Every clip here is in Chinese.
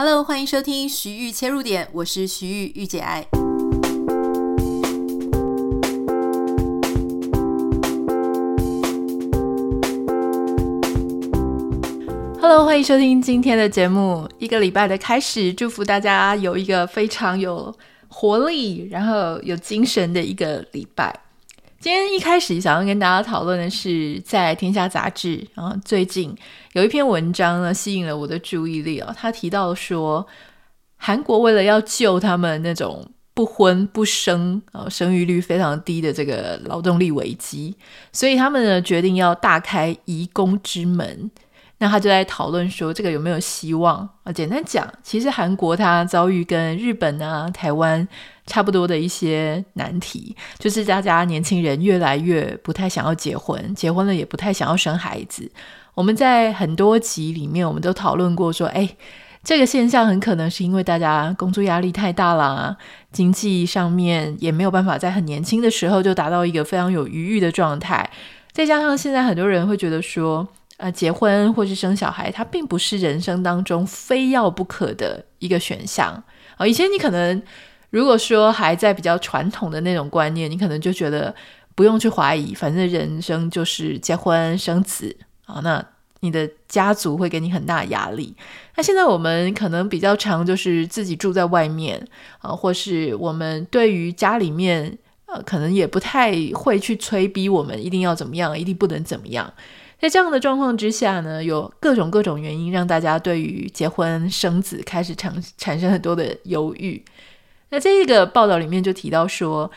Hello，欢迎收听徐玉切入点，我是徐玉玉姐爱。Hello，欢迎收听今天的节目。一个礼拜的开始，祝福大家有一个非常有活力，然后有精神的一个礼拜。今天一开始想要跟大家讨论的是，在《天下杂志》啊，最近有一篇文章呢，吸引了我的注意力哦。他提到说，韩国为了要救他们那种不婚不生啊，生育率非常低的这个劳动力危机，所以他们呢决定要大开移工之门。那他就在讨论说，这个有没有希望啊？简单讲，其实韩国它遭遇跟日本啊、台湾差不多的一些难题，就是大家年轻人越来越不太想要结婚，结婚了也不太想要生孩子。我们在很多集里面，我们都讨论过说，哎，这个现象很可能是因为大家工作压力太大啦，经济上面也没有办法在很年轻的时候就达到一个非常有余裕的状态，再加上现在很多人会觉得说。呃，结婚或是生小孩，它并不是人生当中非要不可的一个选项啊，以前你可能如果说还在比较传统的那种观念，你可能就觉得不用去怀疑，反正人生就是结婚生子啊，那你的家族会给你很大压力。那现在我们可能比较常就是自己住在外面啊，或是我们对于家里面呃，可能也不太会去催逼我们一定要怎么样，一定不能怎么样。在这样的状况之下呢，有各种各种原因让大家对于结婚生子开始产产生很多的犹豫。那这个报道里面就提到说，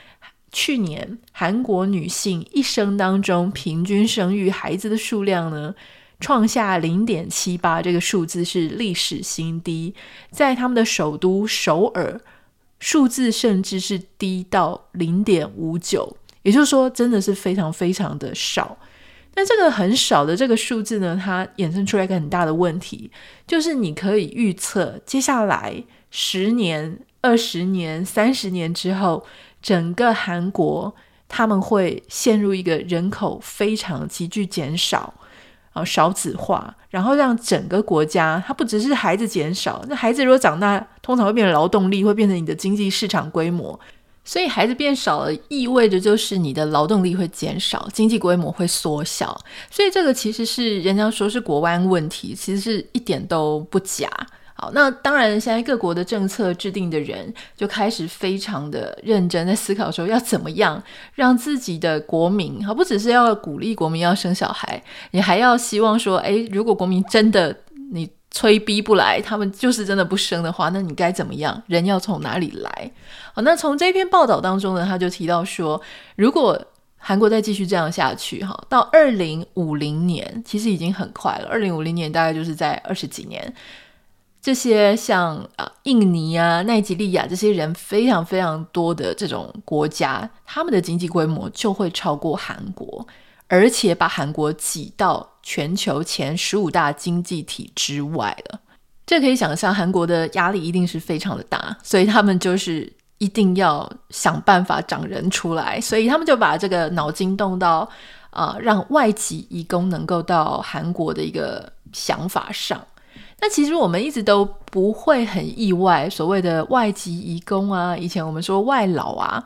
去年韩国女性一生当中平均生育孩子的数量呢，创下零点七八，这个数字是历史新低。在他们的首都首尔，数字甚至是低到零点五九，也就是说，真的是非常非常的少。那这个很少的这个数字呢，它衍生出来一个很大的问题，就是你可以预测接下来十年、二十年、三十年之后，整个韩国他们会陷入一个人口非常急剧减少啊，少子化，然后让整个国家它不只是孩子减少，那孩子如果长大，通常会变成劳动力，会变成你的经济市场规模。所以孩子变少了，意味着就是你的劳动力会减少，经济规模会缩小。所以这个其实是人家说是国湾问题，其实是一点都不假。好，那当然现在各国的政策制定的人就开始非常的认真在思考说要怎么样让自己的国民，好，不只是要鼓励国民要生小孩，你还要希望说，诶，如果国民真的你。催逼不来，他们就是真的不生的话，那你该怎么样？人要从哪里来？好，那从这篇报道当中呢，他就提到说，如果韩国再继续这样下去，哈，到二零五零年，其实已经很快了。二零五零年大概就是在二十几年，这些像啊印尼啊、奈及利亚这些人非常非常多的这种国家，他们的经济规模就会超过韩国。而且把韩国挤到全球前十五大经济体之外了，这可以想象韩国的压力一定是非常的大，所以他们就是一定要想办法长人出来，所以他们就把这个脑筋动到啊、让外籍移工能够到韩国的一个想法上。那其实我们一直都不会很意外，所谓的外籍移工啊，以前我们说外劳啊。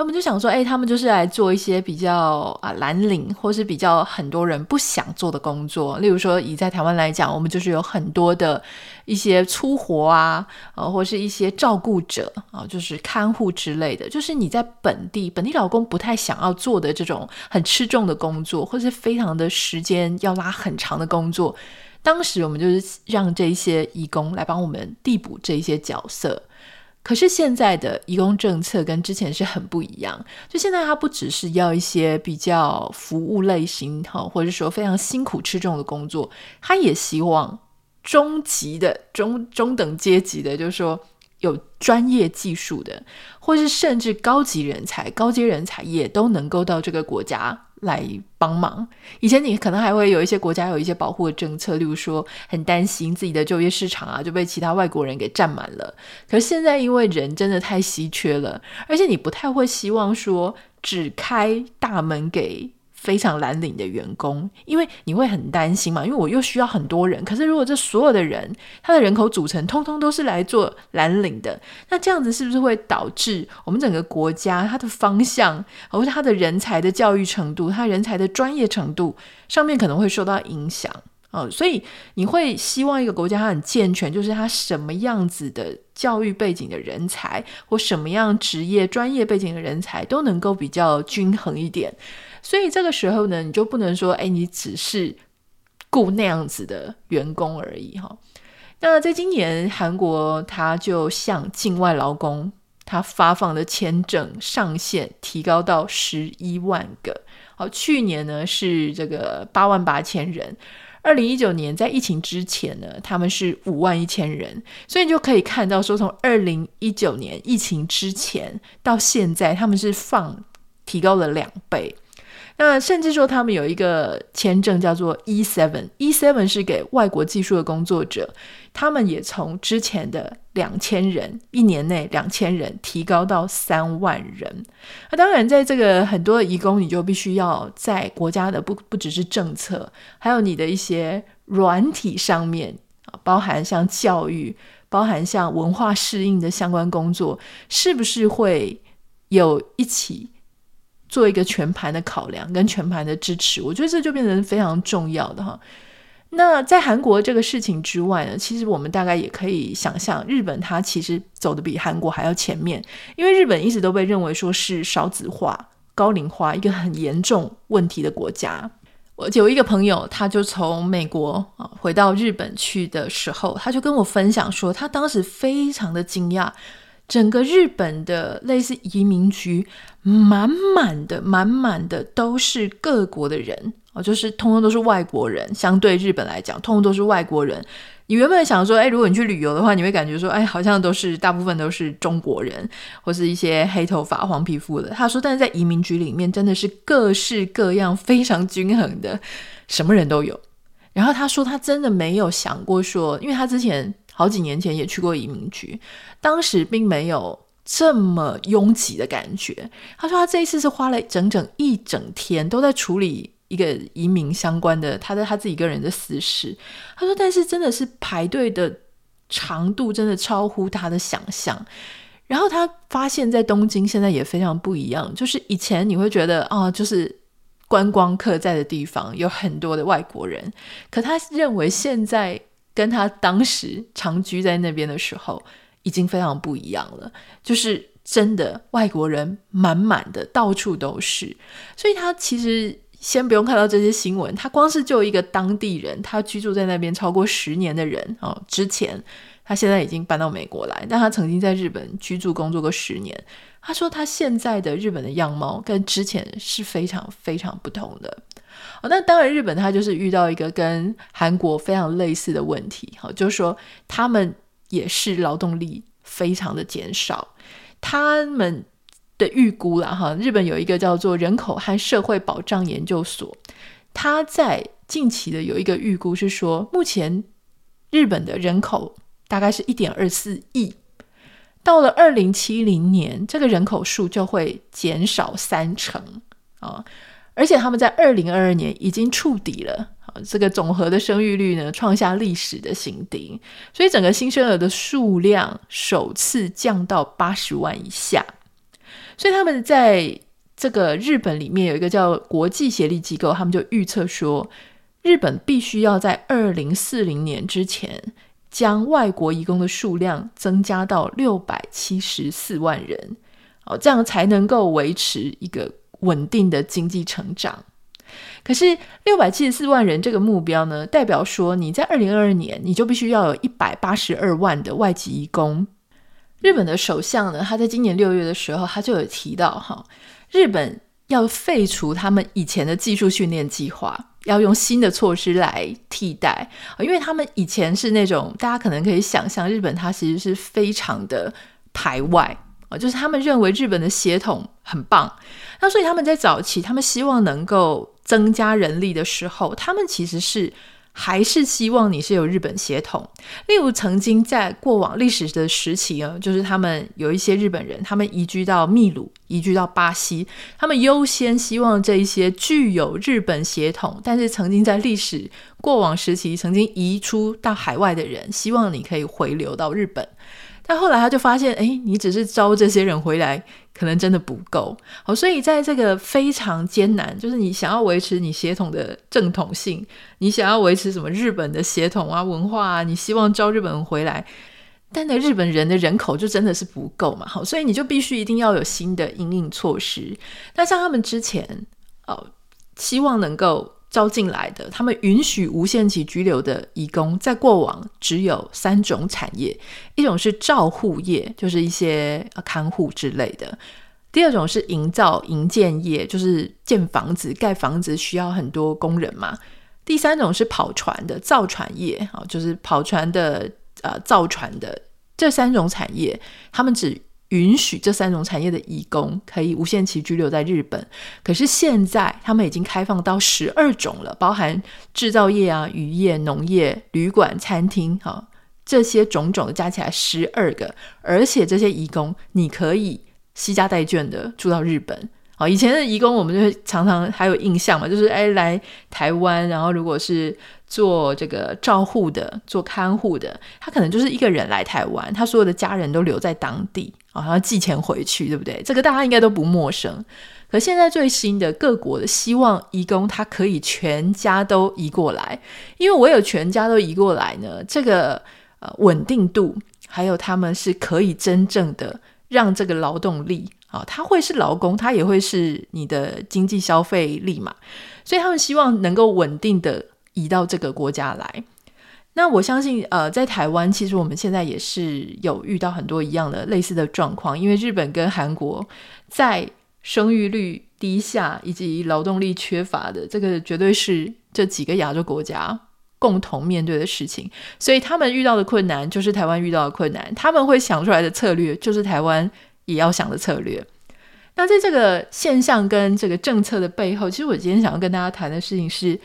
我们就想说，哎，他们就是来做一些比较啊蓝领，或是比较很多人不想做的工作。例如说，以在台湾来讲，我们就是有很多的一些粗活啊，啊，或是一些照顾者啊，就是看护之类的。就是你在本地，本地老公不太想要做的这种很吃重的工作，或是非常的时间要拉很长的工作。当时我们就是让这些义工来帮我们递补这一些角色。可是现在的移工政策跟之前是很不一样，就现在它不只是要一些比较服务类型哈，或者说非常辛苦吃重的工作，他也希望中级的中 中等阶级的，就是说有专业技术的，或是甚至高级人才、高阶人才也都能够到这个国家。来帮忙。以前你可能还会有一些国家有一些保护的政策，例如说很担心自己的就业市场啊就被其他外国人给占满了。可是现在因为人真的太稀缺了，而且你不太会希望说只开大门给非常蓝领的员工，因为你会很担心嘛，因为我又需要很多人。可是如果这所有的人，他的人口组成通通都是来做蓝领的，那这样子是不是会导致我们整个国家它的方向，或者它的人才的教育程度、他人才的专业程度上面可能会受到影响？哦，所以你会希望一个国家它很健全，就是它什么样子的教育背景的人才，或什么样职业专业背景的人才都能够比较均衡一点。所以这个时候呢，你就不能说，哎，你只是雇那样子的员工而已哈。那在今年，韩国它就向境外劳工它发放的签证上限提高到十一万个。好，去年呢是这个八万八千人。二零一九年在疫情之前呢，他们是五万一千人，所以你就可以看到说，从二零一九年疫情之前到现在，他们是放提高了两倍。那甚至说，他们有一个签证叫做 E7，E7 是给外国技术的工作者，他们也从之前的两千人，一年内两千人提高到三万人。那当然，在这个很多的移工，你就必须要在国家的不不只是政策，还有你的一些软体上面啊，包含像教育，包含像文化适应的相关工作，是不是会有一起？做一个全盘的考量跟全盘的支持，我觉得这就变成非常重要的哈。那在韩国这个事情之外呢，其实我们大概也可以想象，日本它其实走得比韩国还要前面，因为日本一直都被认为说是少子化、高龄化一个很严重问题的国家。我有一个朋友，他就从美国啊回到日本去的时候，他就跟我分享说，他当时非常的惊讶。整个日本的类似移民局，满满的、满满的都是各国的人哦，就是通通都是外国人。相对日本来讲，通通都是外国人。你原本想说，哎，如果你去旅游的话，你会感觉说，哎，好像都是大部分都是中国人，或是一些黑头发、黄皮肤的。他说，但是在移民局里面，真的是各式各样、非常均衡的，什么人都有。然后他说，他真的没有想过说，因为他之前。好几年前也去过移民局，当时并没有这么拥挤的感觉。他说他这一次是花了整整一整天都在处理一个移民相关的他的他自己个人的私事。他说，但是真的是排队的长度真的超乎他的想象。然后他发现，在东京现在也非常不一样，就是以前你会觉得啊、就是观光客在的地方有很多的外国人，可他认为现在。跟他当时长居在那边的时候，已经非常不一样了。就是真的外国人满满的，到处都是。所以他其实先不用看到这些新闻，他光是就一个当地人，他居住在那边超过十年的人哦。之前他现在已经搬到美国来，但他曾经在日本居住工作过十年。他说他现在的日本的样貌跟之前是非常非常不同的。哦，那当然，日本它就是遇到一个跟韩国非常类似的问题，好，就是说他们也是劳动力非常的减少。他们的预估啦，哈，日本有一个叫做人口和社会保障研究所，他在近期的有一个预估是说，目前日本的人口大概是一点二四亿，到了二零七零年，这个人口数就会减少三成啊。而且他们在二零二二年已经触底了，这个总和的生育率呢，创下历史的新低，所以整个新生儿的数量首次降到八十万以下。所以他们在这个日本里面有一个叫国际协力机构，他们就预测说，日本必须要在二零四零年之前，将外国移工的数量增加到六百七十四万人，哦，这样才能够维持一个。稳定的经济成长，可是六百七十四万人这个目标呢，代表说你在二零二二年你就必须要有一百八十二万的外籍移工。日本的首相呢，他在今年六月的时候，他就有提到哈，日本要废除他们以前的技术训练计划，要用新的措施来替代，因为他们以前是那种大家可能可以想象，日本它其实是非常的排外。就是他们认为日本的血统很棒，那所以他们在早期，他们希望能够增加人力的时候，他们其实是还是希望你是有日本血统。例如，曾经在过往历史的时期啊，就是他们有一些日本人，他们移居到秘鲁，移居到巴西。他们优先希望这一些具有日本血统，但是曾经在历史过往时期曾经移出到海外的人，希望你可以回流到日本。但后来他就发现，哎，你只是招这些人回来，可能真的不够。好，所以在这个非常艰难，就是你想要维持你血统的正统性，你想要维持什么日本的血统啊、文化啊，你希望招日本人回来，但那日本人的人口就真的是不够嘛。好，所以你就必须一定要有新的因应措施。那像他们之前，哦，希望能够。招进来的，他们允许无限期居留的移工，在过往只有三种产业：一种是照护业，就是一些看护之类的；第二种是营造营建业，就是建房子、盖房子需要很多工人嘛；第三种是跑船的造船业，啊，就是跑船的呃造船的这三种产业，他们只。允许这三种产业的移工可以无限期居留在日本，可是现在他们已经开放到十二种了，包含制造业啊、渔业、农业、旅馆、餐厅，哈，这些种种的加起来十二个，而且这些移工你可以携家带眷的住到日本。哦，以前的移工我们就会常常还有印象嘛，就是哎来台湾，然后如果是做这个照护的、做看护的，他可能就是一个人来台湾，他所有的家人都留在当地，啊、哦，然后寄钱回去，对不对？这个大家应该都不陌生。可现在最新的各国的希望移工他可以全家都移过来，因为我有全家都移过来呢，这个呃稳定度，还有他们是可以真正的让这个劳动力。啊，他会是劳工，他也会是你的经济消费力嘛，所以他们希望能够稳定的移到这个国家来。那我相信，呃，在台湾，其实我们现在也是有遇到很多一样的类似的状况，因为日本跟韩国在生育率低下以及劳动力缺乏的这个，绝对是这几个亚洲国家共同面对的事情。所以他们遇到的困难，就是台湾遇到的困难，他们会想出来的策略，就是台湾。也要想的策略。那在这个现象跟这个政策的背后，其实我今天想要跟大家谈的事情是，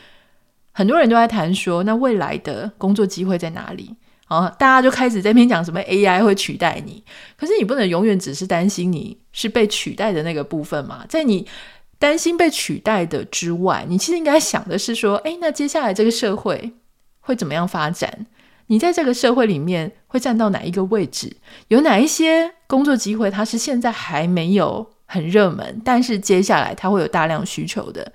很多人都在谈说，那未来的工作机会在哪里？啊，大家就开始在边讲什么 AI 会取代你，可是你不能永远只是担心你是被取代的那个部分嘛。在你担心被取代的之外，你其实应该想的是说，诶，那接下来这个社会会怎么样发展？你在这个社会里面会站到哪一个位置？有哪一些工作机会，它是现在还没有很热门，但是接下来它会有大量需求的。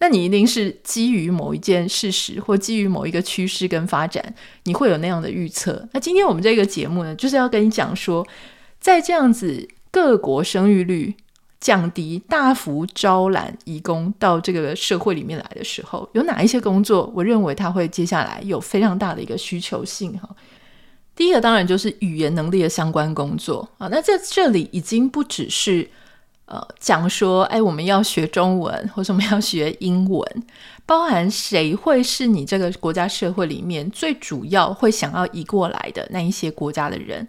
那你一定是基于某一件事实，或基于某一个趋势跟发展，你会有那样的预测。那今天我们这个节目呢，就是要跟你讲说，在这样子各国生育率。降低大幅招揽移工到这个社会里面来的时候，有哪一些工作？我认为它会接下来有非常大的一个需求性哈。第一个当然就是语言能力的相关工作啊。那在这里已经不只是呃讲说，哎，我们要学中文，或者我们要学英文，包含谁会是你这个国家社会里面最主要会想要移过来的那一些国家的人。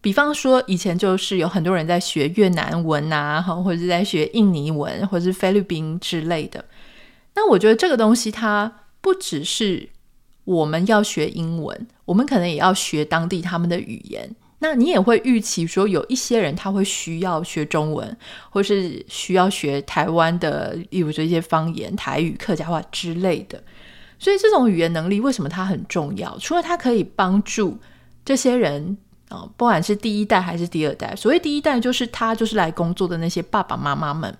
比方说，以前就是有很多人在学越南文啊，或者是在学印尼文，或者是菲律宾之类的。那我觉得这个东西它不只是我们要学英文，我们可能也要学当地他们的语言。那你也会预期说，有一些人他会需要学中文，或是需要学台湾的，例如说一些方言、台语、客家话之类的。所以这种语言能力为什么它很重要？除了它可以帮助这些人啊。不管是第一代还是第二代，所谓第一代就是他就是来工作的那些爸爸妈妈们，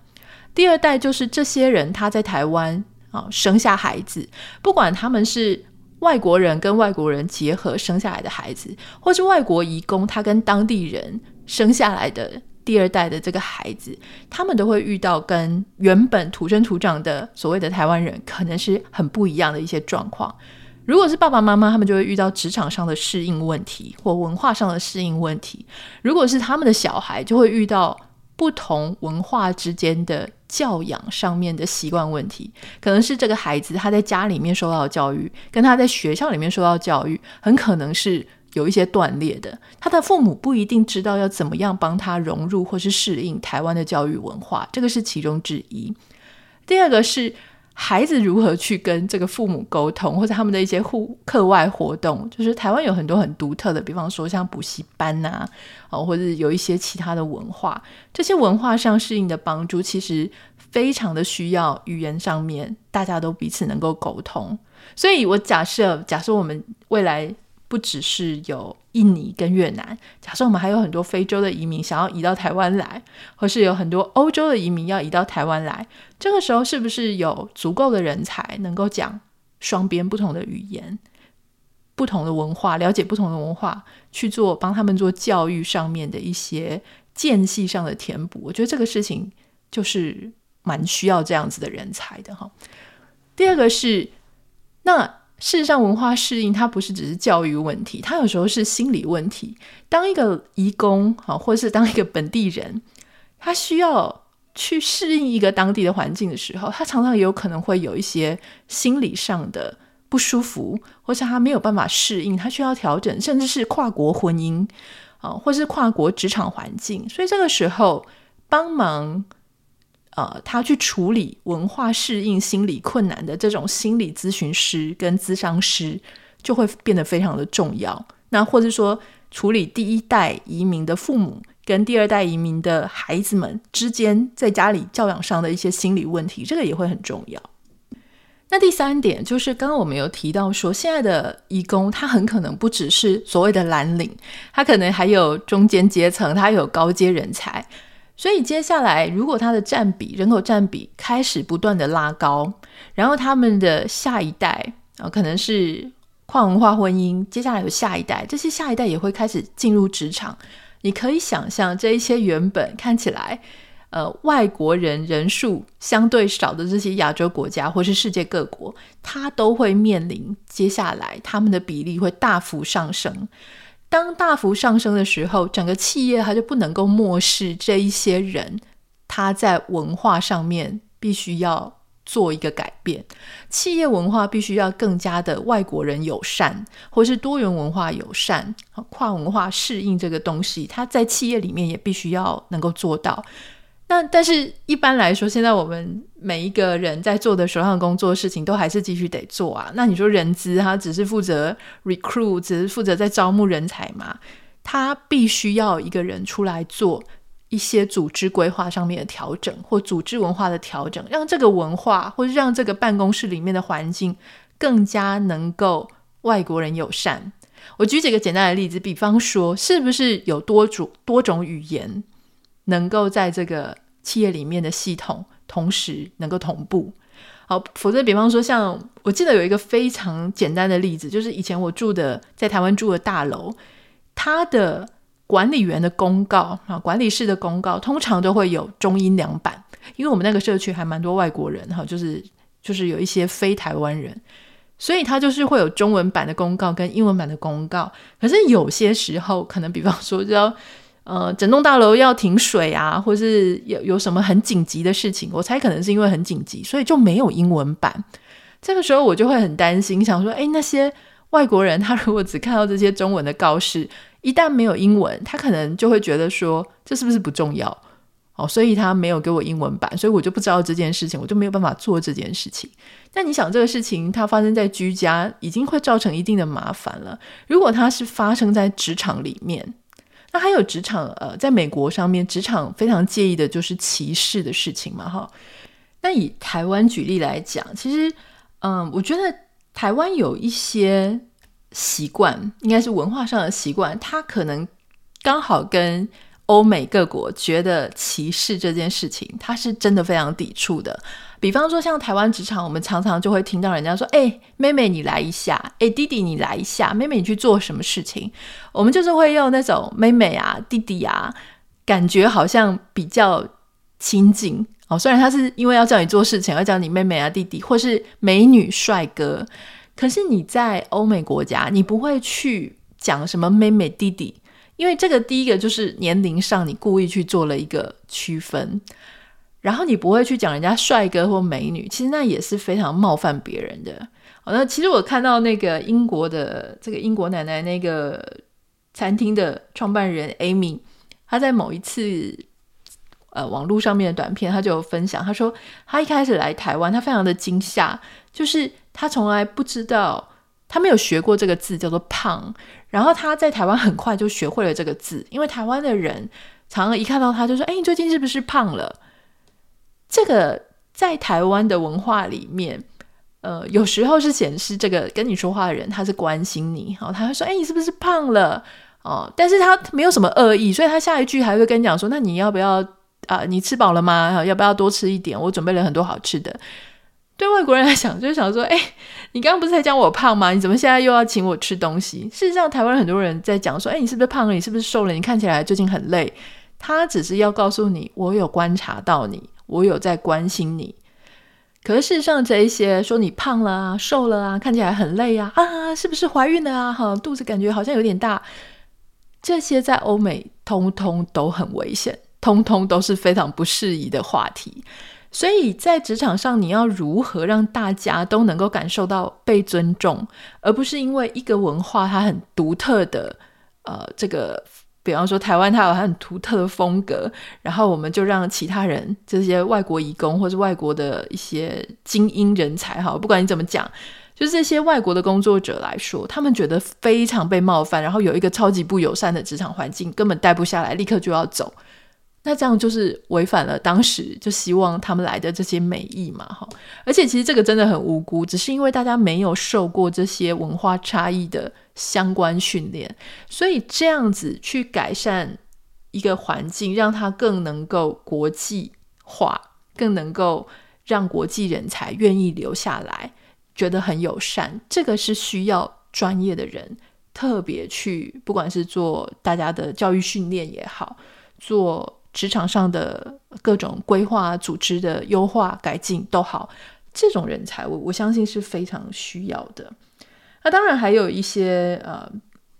第二代就是这些人他在台湾啊生下孩子，不管他们是外国人跟外国人结合生下来的孩子，或是外国移工他跟当地人生下来的第二代的这个孩子，他们都会遇到跟原本土生土长的所谓的台湾人可能是很不一样的一些状况。如果是爸爸妈妈，他们就会遇到职场上的适应问题或文化上的适应问题；如果是他们的小孩，就会遇到不同文化之间的教养上面的习惯问题。可能是这个孩子他在家里面受到的教育，跟他在学校里面受到教育，很可能是有一些断裂的。他的父母不一定知道要怎么样帮他融入或是适应台湾的教育文化，这个是其中之一。第二个是。孩子如何去跟这个父母沟通，或者他们的一些户课外活动，就是台湾有很多很独特的，比方说像补习班呐、啊，哦，或者有一些其他的文化，这些文化上适应的帮助，其实非常的需要语言上面大家都彼此能够沟通。所以我假设，假设我们未来。不只是有印尼跟越南，假设我们还有很多非洲的移民想要移到台湾来，或是有很多欧洲的移民要移到台湾来，这个时候是不是有足够的人才能够讲双边不同的语言、不同的文化，了解不同的文化，去做帮他们做教育上面的一些间隙上的填补？我觉得这个事情就是蛮需要这样子的人才的哈。第二个是那。事实上，文化适应它不是只是教育问题，它有时候是心理问题。当一个移工啊，或是当一个本地人，他需要去适应一个当地的环境的时候，他常常也有可能会有一些心理上的不舒服，或是他没有办法适应，他需要调整，甚至是跨国婚姻啊，或是跨国职场环境。所以这个时候帮忙。呃，他去处理文化适应心理困难的这种心理咨询师跟咨商师，就会变得非常的重要。那或者说，处理第一代移民的父母跟第二代移民的孩子们之间在家里教养上的一些心理问题，这个也会很重要。那第三点就是，刚刚我们有提到说，现在的移工他很可能不只是所谓的蓝领，他可能还有中间阶层，他有高阶人才。所以接下来，如果他的占比人口占比开始不断的拉高，然后他们的下一代啊，可能是跨文化婚姻，接下来有下一代，这些下一代也会开始进入职场。你可以想象，这一些原本看起来呃外国人人数相对少的这些亚洲国家，或是世界各国，它都会面临接下来他们的比例会大幅上升。当大幅上升的时候，整个企业它就不能够漠视这一些人，他在文化上面必须要做一个改变。企业文化必须要更加的外国人友善，或是多元文化友善，跨文化适应这个东西，他在企业里面也必须要能够做到。那但是一般来说，现在我们每一个人在做的手上工作事情，都还是继续得做啊。那你说人资他只是负责 recruit，只是负责在招募人才嘛？他必须要一个人出来做一些组织规划上面的调整，或组织文化的调整，让这个文化或者让这个办公室里面的环境更加能够外国人友善。我举几个简单的例子，比方说，是不是有多种多种语言能够在这个企业里面的系统同时能够同步，好，否则比方说，像我记得有一个非常简单的例子，就是以前我住的在台湾住的大楼，它的管理员的公告啊，管理室的公告通常都会有中英两版，因为我们那个社区还蛮多外国人哈，就是就是有一些非台湾人，所以它就是会有中文版的公告跟英文版的公告，可是有些时候可能比方说就要。呃，整栋大楼要停水啊，或是有有什么很紧急的事情，我猜可能是因为很紧急，所以就没有英文版。这个时候我就会很担心，想说，诶，那些外国人他如果只看到这些中文的告示，一旦没有英文，他可能就会觉得说，这是不是不重要？哦，所以他没有给我英文版，所以我就不知道这件事情，我就没有办法做这件事情。但你想，这个事情它发生在居家，已经会造成一定的麻烦了。如果它是发生在职场里面，那还有职场，呃，在美国上面，职场非常介意的就是歧视的事情嘛，哈。那以台湾举例来讲，其实，嗯，我觉得台湾有一些习惯，应该是文化上的习惯，它可能刚好跟。欧美各国觉得歧视这件事情，他是真的非常抵触的。比方说，像台湾职场，我们常常就会听到人家说：“哎，妹妹你来一下，哎，弟弟你来一下，妹妹你去做什么事情？”我们就是会用那种妹妹啊、弟弟啊，感觉好像比较亲近哦。虽然他是因为要叫你做事情，要叫你妹妹啊、弟弟，或是美女、帅哥，可是你在欧美国家，你不会去讲什么妹妹、弟弟。因为这个第一个就是年龄上，你故意去做了一个区分，然后你不会去讲人家帅哥或美女，其实那也是非常冒犯别人的。好，那其实我看到那个英国的这个英国奶奶那个餐厅的创办人 Amy，她在某一次呃网络上面的短片，他就有分享，他说他一开始来台湾，他非常的惊吓，就是他从来不知道，他没有学过这个字叫做胖，然后他在台湾很快就学会了这个字，因为台湾的人常常一看到他就说：“哎，你最近是不是胖了？”这个在台湾的文化里面。呃，有时候是显示这个跟你说话的人他是关心你，好、哦，他会说，哎，你是不是胖了？哦，但是他没有什么恶意，所以他下一句还会跟你讲说，那你要不要啊、你吃饱了吗？要不要多吃一点？我准备了很多好吃的。对外国人来讲，就是想说，哎，你刚刚不是才讲我胖吗？你怎么现在又要请我吃东西？事实上，台湾很多人在讲说，哎，你是不是胖了？你是不是瘦了？你看起来最近很累。他只是要告诉你，我有观察到你，我有在关心你。可是事实上，这一些说你胖了啊、瘦了啊、看起来很累啊、啊，是不是怀孕了啊？哈，肚子感觉好像有点大，这些在欧美通通都很危险，通通都是非常不适宜的话题。所以在职场上，你要如何让大家都能够感受到被尊重，而不是因为一个文化它很独特的呃这个。比方说，台湾它有很独特的风格，然后我们就让其他人这些外国移工或是外国的一些精英人才，哈，不管你怎么讲，就是这些外国的工作者来说，他们觉得非常被冒犯，然后有一个超级不友善的职场环境，根本待不下来，立刻就要走。那这样就是违反了当时就希望他们来的这些美意嘛，哈。而且其实这个真的很无辜，只是因为大家没有受过这些文化差异的相关训练，所以这样子去改善一个环境，让它更能够国际化，更能够让国际人才愿意留下来，觉得很友善。这个是需要专业的人特别去，不管是做大家的教育训练也好，做。职场上的各种规划、组织的优化、改进都好，这种人才我我相信是非常需要的。那当然还有一些呃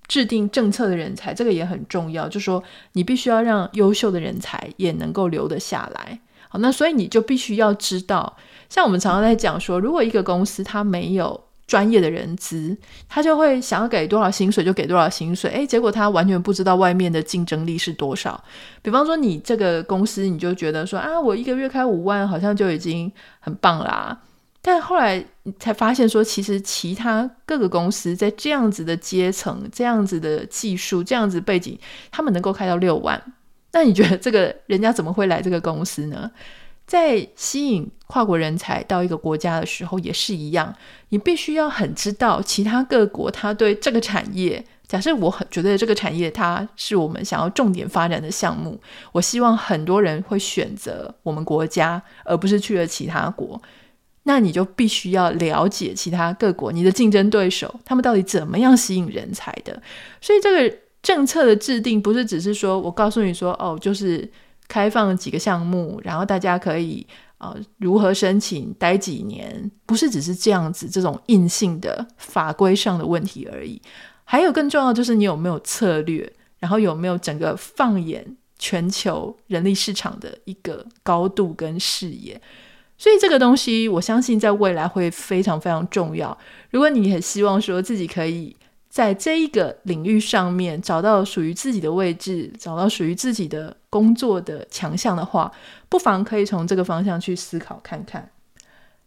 制定政策的人才，这个也很重要。就说你必须要让优秀的人才也能够留得下来。好，那所以你就必须要知道，像我们常常在讲说，如果一个公司它没有专业的人资，他就会想要给多少薪水就给多少薪水，诶，结果他完全不知道外面的竞争力是多少。比方说，你这个公司，你就觉得说啊，我一个月开五万，好像就已经很棒啦。但后来你才发现说，其实其他各个公司在这样子的阶层、这样子的技术、这样子背景，他们能够开到六万。那你觉得这个人家怎么会来这个公司呢？在吸引跨国人才到一个国家的时候，也是一样，你必须要很知道其他各国他对这个产业。假设我很觉得这个产业它是我们想要重点发展的项目，我希望很多人会选择我们国家，而不是去了其他国。那你就必须要了解其他各国，你的竞争对手他们到底怎么样吸引人才的。所以这个政策的制定不是只是说我告诉你说哦，就是。开放几个项目，然后大家可以呃如何申请，待几年，不是只是这样子这种硬性的法规上的问题而已。还有更重要就是你有没有策略，然后有没有整个放眼全球人力市场的一个高度跟视野。所以这个东西，我相信在未来会非常非常重要。如果你很希望说自己可以。在这一个领域上面找到属于自己的位置，找到属于自己的工作的强项的话，不妨可以从这个方向去思考看看。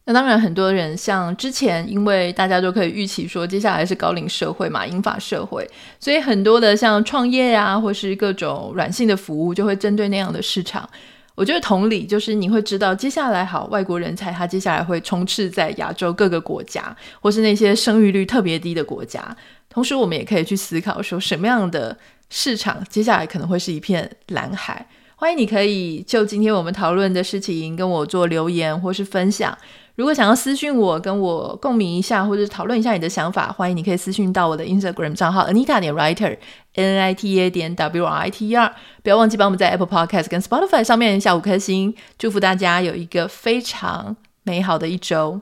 那当然，很多人像之前，因为大家都可以预期说，接下来是高龄社会嘛，英法社会，所以很多的像创业啊，或是各种软性的服务，就会针对那样的市场。我觉得同理，就是你会知道，接下来好，外国人才他接下来会充斥在亚洲各个国家，或是那些生育率特别低的国家。同时，我们也可以去思考说，什么样的市场接下来可能会是一片蓝海。欢迎你可以就今天我们讨论的事情跟我做留言或是分享。如果想要私讯我，跟我共鸣一下，或者讨论一下你的想法，欢迎你可以私讯到我的 Instagram 账号 Anita 点 Writer N N I T A 点 W R I T E R。不要忘记帮我们在 Apple Podcast 跟 Spotify 上面下五颗星。祝福大家有一个非常美好的一周。